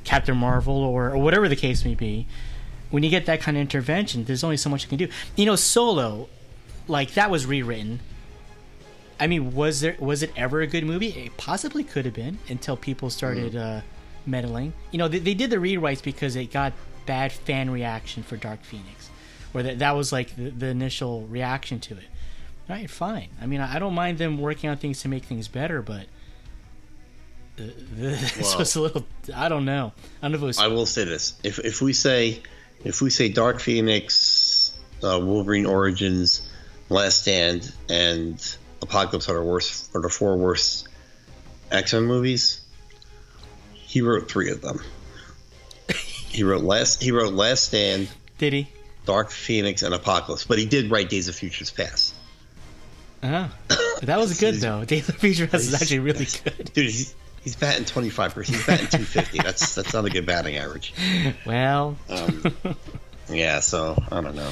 Captain Marvel or, or whatever the case may be, when you get that kind of intervention, there's only so much you can do. You know, Solo, like that was rewritten. I mean, was there was it ever a good movie? It possibly could have been until people started uh, meddling. You know, they, they did the rewrites because it got bad fan reaction for Dark Phoenix, or that that was like the, the initial reaction to it. All right, fine. I mean, I, I don't mind them working on things to make things better, but. This Well- was a little. I don't know. I don't know if it was I will say this: if if we say if we say Dark Phoenix, uh, Wolverine Origins, Last Stand, and Apocalypse are the worst are the four worst X Men movies, he wrote three of them. he wrote last he wrote Last Stand, Did he? Dark Phoenix, and Apocalypse, but he did write Days of Futures Past. Uh-huh. That was good though. Days of Future Past is actually really good. Dude, he's, he's batting twenty five percent. He's batting two fifty. That's that's not a good batting average. Well, Um, yeah, so I don't know.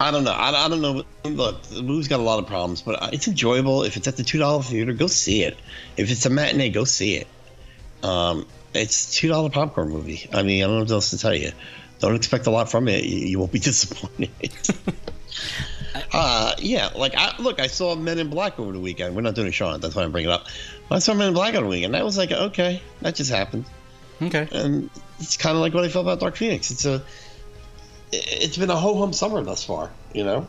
I don't know. I, I don't know. Look, the movie's got a lot of problems, but it's enjoyable. If it's at the two dollar theater, go see it. If it's a matinee, go see it. Um, it's two dollar popcorn movie. I mean, I don't know what else to tell you. Don't expect a lot from it. You, you won't be disappointed. uh, yeah, like I look, I saw Men in Black over the weekend. We're not doing a show on it. That's why I'm bringing it up. But I saw Men in Black over the weekend. That was like, okay, that just happened okay. and it's kind of like what I felt about Dark Phoenix. It's a, it's been a ho hum summer thus far. You know,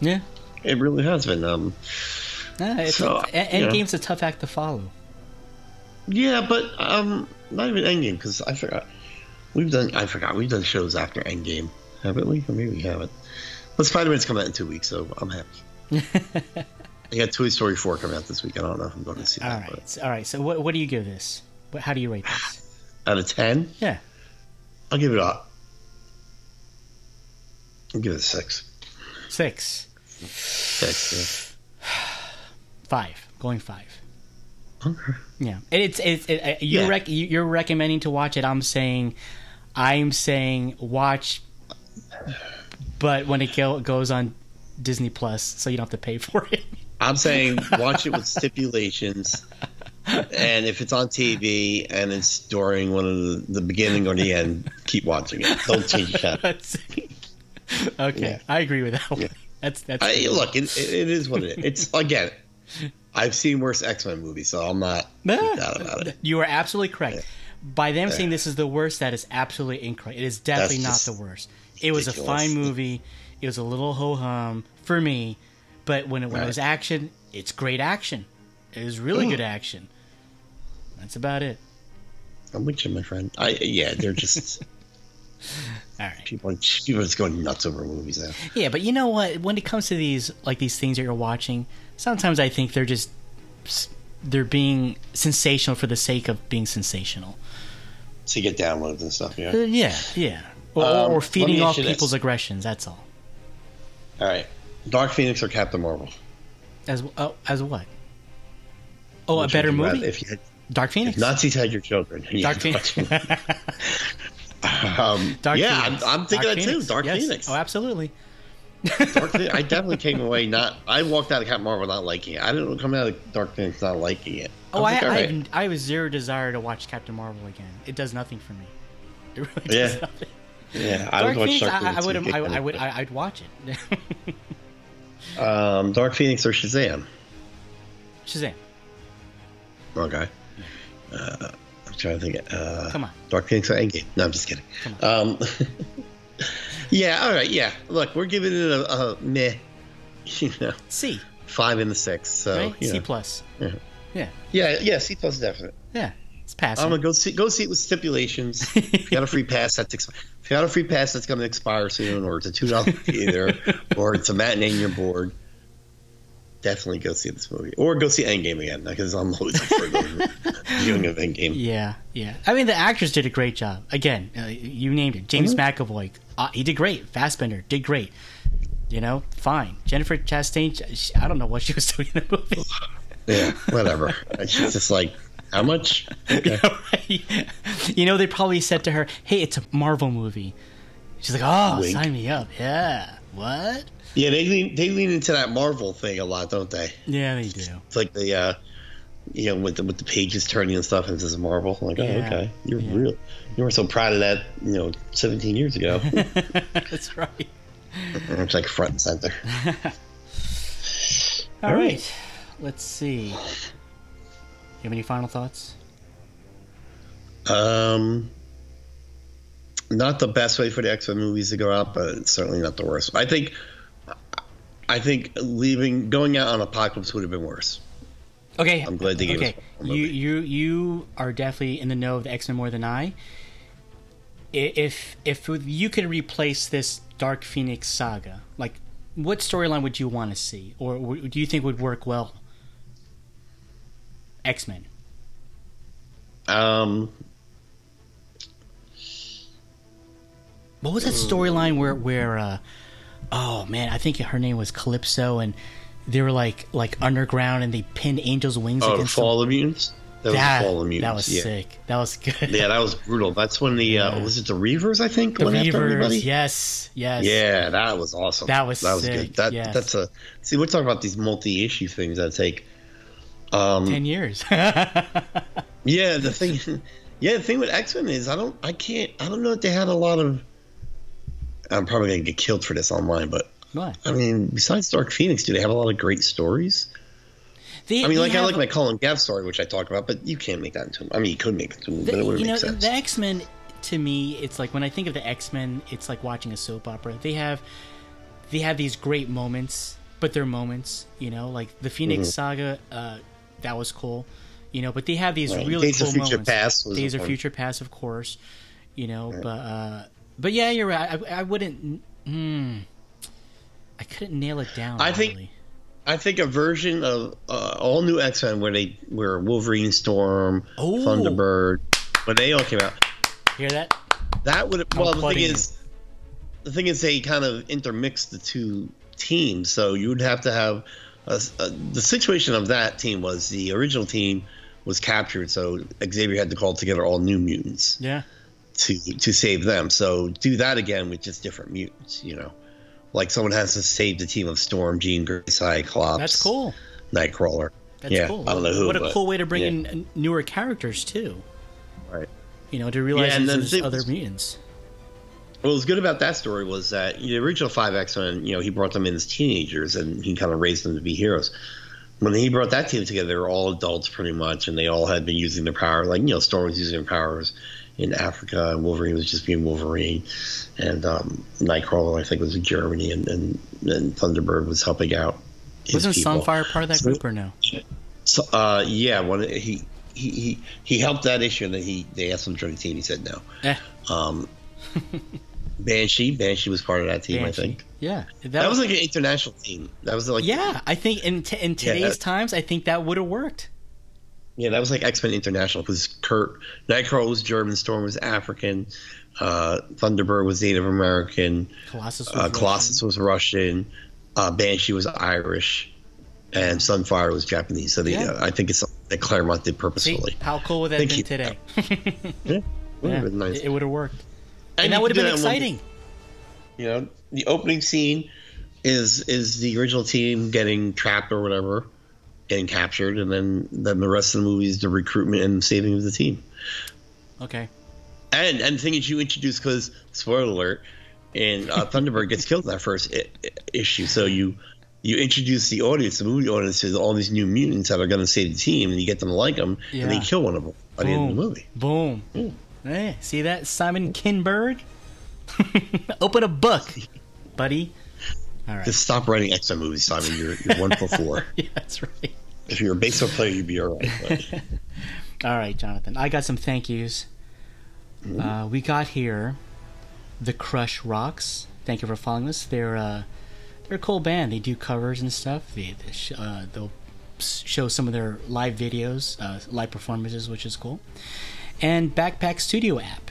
Yeah. it really has been. Um, Nah, it's So, a, know. A tough act to follow. yeah, but um, not even Endgame because I forgot we've done. I forgot we've done shows after Endgame, haven't we? Or maybe we haven't. But Spider Man's coming out in two weeks, so I'm happy. I got Toy Story four coming out this week. I don't know if I'm going to see All that. right. So, all right. So, what what do you give this? How do you rate this? Out of ten, Yeah. I'll give it a. I'll give it a six. Six. Six. Five. Going five. Yeah, And it's it's it, uh, you're Yeah. rec- you're recommending to watch it. I'm saying, I'm saying watch, but when it goes on Disney Plus, so you don't have to pay for it. I'm saying watch it with stipulations. And if it's on TV and it's during one of the, the beginning or the end, keep watching it. Don't change. That's- okay, Yeah. I agree with that. One. That's that's I, look, it, it, is what it is. It's again, I've seen worse X Men movies, so I'm not about it. You are absolutely correct. By them saying this is the worst, that is absolutely incorrect. It is definitely That's not just the worst. It was a fine movie. It was a little ho hum for me, but when it, when it was action, it's great action. It was really Mm. good action. That's about it. I'm with you, my friend. I yeah, they're just All right. people. People are just going nuts over movies now. Yeah, but you know what? When it comes to these like these things that you're watching, sometimes I think they're just they're being sensational for the sake of being sensational. To get downloads and stuff. Yeah. Uh, yeah, yeah. Or, Um, or feeding off you this. people's aggressions. That's all. All right. Dark Phoenix or Captain Marvel? As oh, as what? Oh, Which a better you movie. If you had Dark Phoenix. Nazis had your children. Yeah, Dark Phoenix. um, Dark yeah, Phoenix. I'm, I'm thinking Dark that too. Dark Yes. Phoenix. Oh, absolutely. Dark Phoenix. I definitely came away not. I walked out of Captain Marvel not liking it. I didn't come out of Dark Phoenix not liking it. Oh, I, like, I, right. have, I have zero desire to watch Captain Marvel again. It does nothing for me. It really does Yeah. nothing. Yeah, I Dark would watch Phoenix, Dark I, I would, I. I would, I, I'd watch it. Um, Dark Phoenix or Shazam? Shazam, Okay. Uh, I'm trying to think. Uh, come on. Dark Phoenix or Endgame? No, I'm just kidding. Um, yeah, all right, yeah. Look, we're giving it a, a meh. You know, C, five in the six. So right? you C know. plus. Yeah. Yeah, Yeah, yeah, C plus is definite. yeah. It's passing. I'm gonna go see go see it with stipulations. you got a free pass, that's expi- if you got a free pass that's gonna expire soon, or it's a two dollar theater, or it's a matinee and you're bored. Definitely go see this movie, or go see Endgame again because I'm always up for the viewing of Endgame. Yeah, yeah. I mean, the actors did a great job. Again, uh, you named it. James Mm-hmm. McAvoy. Uh, he did great. Fassbender did great. You know, fine. Jennifer Chastain. I don't know what she was doing in the movie. Yeah, whatever. She's just like, how much? Okay. you know, they probably said to her, "Hey, it's a Marvel movie." She's like, "Oh, Wink. sign me up." Yeah. What? Yeah, they lean they lean into that Marvel thing a lot, don't they? Yeah, they do. It's like the uh you know, with the with the pages turning and stuff, and it says Marvel. I'm like, oh, okay, you're yeah. real. You were so proud of that, you know, 17 years ago. That's right. it's like front and center. All All right. right. Let's see. You have any final thoughts? Um, not the best way for the X Men movies to go out, but it's certainly not the worst. I think, I think leaving, going out on Apocalypse would have been worse. Okay. I'm glad they gave okay. You you you are definitely in the know of the X Men more than I. I- If if you could replace this Dark Phoenix saga, like what storyline would you want to see, or do you think would work well? X Men. Um, What was that storyline where where? Uh, oh man, I think her name was Callisto, and they were like like underground, and they pinned Angel's wings oh, against Fall of Mutants. That was Fall Mutants. that was yeah. sick. That was good. Yeah, that was brutal. That's when the uh, was it the Reavers? I think the went after everybody. Reavers, yes, yes. Yeah, that was awesome. That was that was sick, good. That yes. that's a see. We're talking about these multi-issue things that take. Um, ten years. yeah, the thing. Yeah, the thing with X Men is I don't, I can't, I don't know if they had a lot of. I'm probably gonna get killed for this online, but what? I mean, besides Dark Phoenix, do they have a lot of great stories? They, I mean, like I like my Kulan Gath story, which I talk about, but you can't make that into. I mean, you could make it into, the, but it wouldn't you know make sense. the X Men. To me, it's like when I think of the X Men, it's like watching a soap opera. They have they have these great moments, but they're moments. You know, like the Phoenix Mm-hmm. Saga. Uh, that was cool. You know, but they have these Right. really Days of cool Future moments. Past Days of. Future Past, of course. You know, but uh, but yeah, you're right. I, I wouldn't. Mm, I couldn't nail it down. I think- really. I think a version of uh, all new X Men where they where Wolverine, Storm, Oh. Thunderbird, when they all came out, Hear that? that would well the thing is, the thing is they kind of intermixed the two teams, so you would have to have Uh, a, a- uh, the situation of that team was the original team was captured, so Xavier had to call together all new mutants Yeah. to to save them. So do that again with just different mutants, you know. Like someone has to save the team of Storm, Jean Grey, Cyclops. That's cool. Nightcrawler. That's yeah, cool. I don't know who. What a but- cool way to bring yeah, in newer characters too. Right. You know, to realize Yeah, and then there's the- other mutants. What was good about that story was that the original five X Men, you know, he brought them in as teenagers and he kind of raised them to be heroes. When he brought that team together, they were all adults pretty much, and they all had been using their power. Like you know, Storm was using her powers in Africa, and Wolverine was just being Wolverine, and um, Nightcrawler I think was in Germany, and and, and Thunderbird was helping out. Wasn't people. Sunfire part of that So- group or no? So, uh, yeah, when he, he he he helped that issue, and then he they asked him to join the team. He said no. Eh, Um, Banshee, Banshee was part of that team, Banshee. I think. Yeah, That was like an international team. That was like yeah. I think in t- in Yeah, today's that- times, I think that would have worked. yeah, that was like X Men International because Kurt Nightcrawler was German, Storm was African, uh, Thunderbird was Native American, Colossus. Was uh, Russian. Colossus was Russian, uh, Banshee was Irish, and Sunfire was Japanese. So they, Yeah. uh, I think it's something that Claremont did See, purposefully. how cool would that Thank have been you. today? Yeah, Yeah, nice. It, would have worked, And that would have been exciting. You know, the opening scene is is the original team getting trapped or whatever, getting captured, and then then the rest of the movie is the recruitment and saving of the team. Okay. And and the thing is, you introduce because spoiler alert, and uh, Thunderbird gets killed in that first I- issue, so you. You introduce the audience, the movie audience, to all these new mutants that are going to save the team, and you get them to like them, and they Yeah. kill one of them by the end of the movie. Boom. Ooh. Hey, see that, Simon Kinberg? Open a book, buddy. All right. Just stop writing X Men movies, Simon. You're, you're one for four. yeah, that's right. If you're a baseball player, you'd be all right. But. All right, Jonathan. I got some thank yous. Uh, we got here the Crush Rocks. Thank you for following us. They're uh, they're a cool band. They do covers and stuff. They, they sh- uh, they'll show some of their live videos, uh, live performances, which is cool. And Backpack Studio app.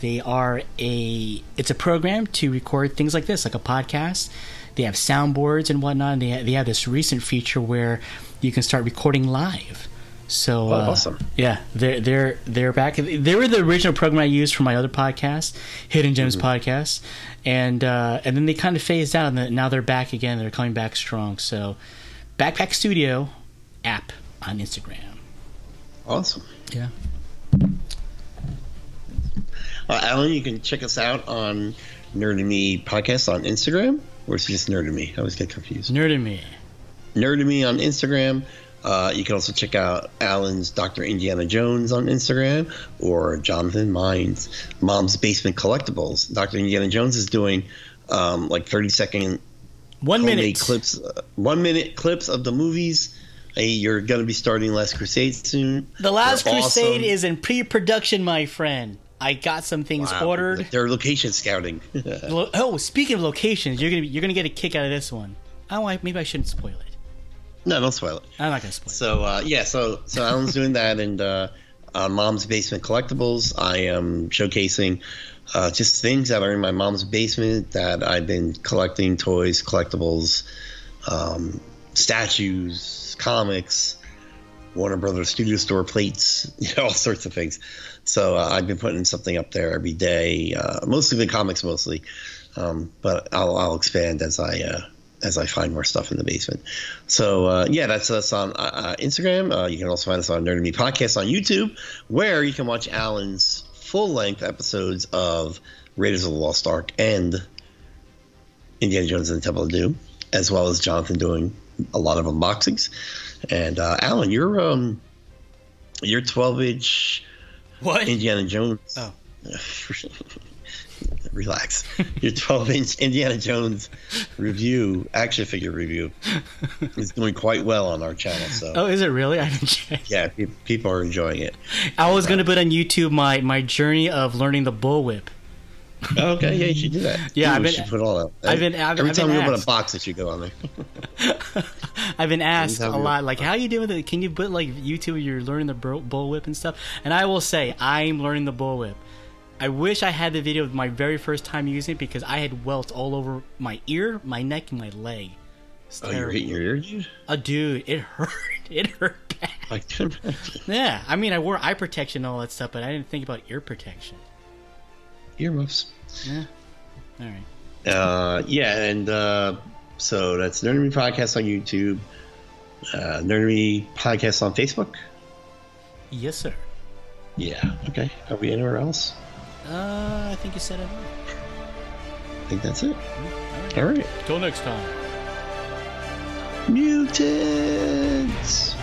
They are a it's a program to record things like this, like a podcast. They have soundboards and whatnot. And they ha- they have this recent feature where you can start recording live. So uh, awesome. Yeah, they're they're they're back. They were the original program I used for my other podcast, Hidden Gems podcast, and uh, and then they kind of phased out, and now they're back again. They're coming back strong. So, Backpack Studio app on Instagram. Awesome. Yeah. Uh, Alan, you can check us out on Nerd and Me podcast on Instagram, or it's just Nerd and Me. I always get confused. Nerd and me. Nerd and Me on Instagram. Uh, you can also check out Alan's Dr. Indiana Jones on Instagram, or Jonathan Mine's Mom's Basement Collectibles. Dr. Indiana Jones is doing um, like 30 second One minute. clips, uh, one minute clips of the movies. Hey, you're going to be starting Last Crusade soon. The Last They're Crusade awesome. is in pre-production, my friend. I got some things Wow. ordered. They're location scouting. Lo- oh, speaking of locations, you're gonna be, you're gonna get a kick out of this one. Oh, I, maybe I shouldn't spoil it. no, don't spoil it. I'm not gonna spoil it. So uh, yeah, so so Alan's doing that, and uh, on Mom's Basement Collectibles, I am showcasing uh, just things that are in my mom's basement that I've been collecting: toys, collectibles, um, statues, comics, Warner Brothers Studio Store plates, you know, all sorts of things. So uh, I've been putting something up there every day, uh, mostly the comics, mostly, um, but I'll, I'll expand as I. Uh, as I find more stuff in the basement. So uh, yeah, that's us on uh, uh, Instagram. You can also find us on Nerd Me Podcast on YouTube, where you can watch Alan's full length episodes of Raiders of the Lost Ark and Indiana Jones and the Temple of Doom, as well as Jonathan doing a lot of unboxings. And uh, Alan, your um, your 12 inch What? Indiana Jones. Oh. Relax. Your 12 inch Indiana Jones review, action figure review, is doing quite well on our channel. So, Oh, is it really? I didn't check. yeah, pe- people are enjoying it. I was gonna put on YouTube my my journey of learning the bullwhip. Okay, yeah, you should do that. Yeah, Ooh, I've been- should put all that. I've been- I've- Every I've time been we open a box, it should go on there. I've been asked a lot, like, how you doing with it? Can you put like YouTube? You're learning the bro- bullwhip and stuff. And I will say, I'm learning the bullwhip. I wish I had the video of my very first time using it because I had welts all over my ear, my neck, and my leg. It's Oh, you're hitting your ear, dude? Oh, dude, it hurt. It hurt bad. I. Yeah, I mean, I wore eye protection and all that stuff, but I didn't think about ear protection. Earmuffs. Yeah. All right. Uh, yeah, and uh, so that's Nerdery Podcast on YouTube, uh, Nerdery Podcast on Facebook. Yes, sir. Yeah. Okay. Are we anywhere else? Uh, I think you said it. I think that's it. All right. All right. Till next time. Mutants.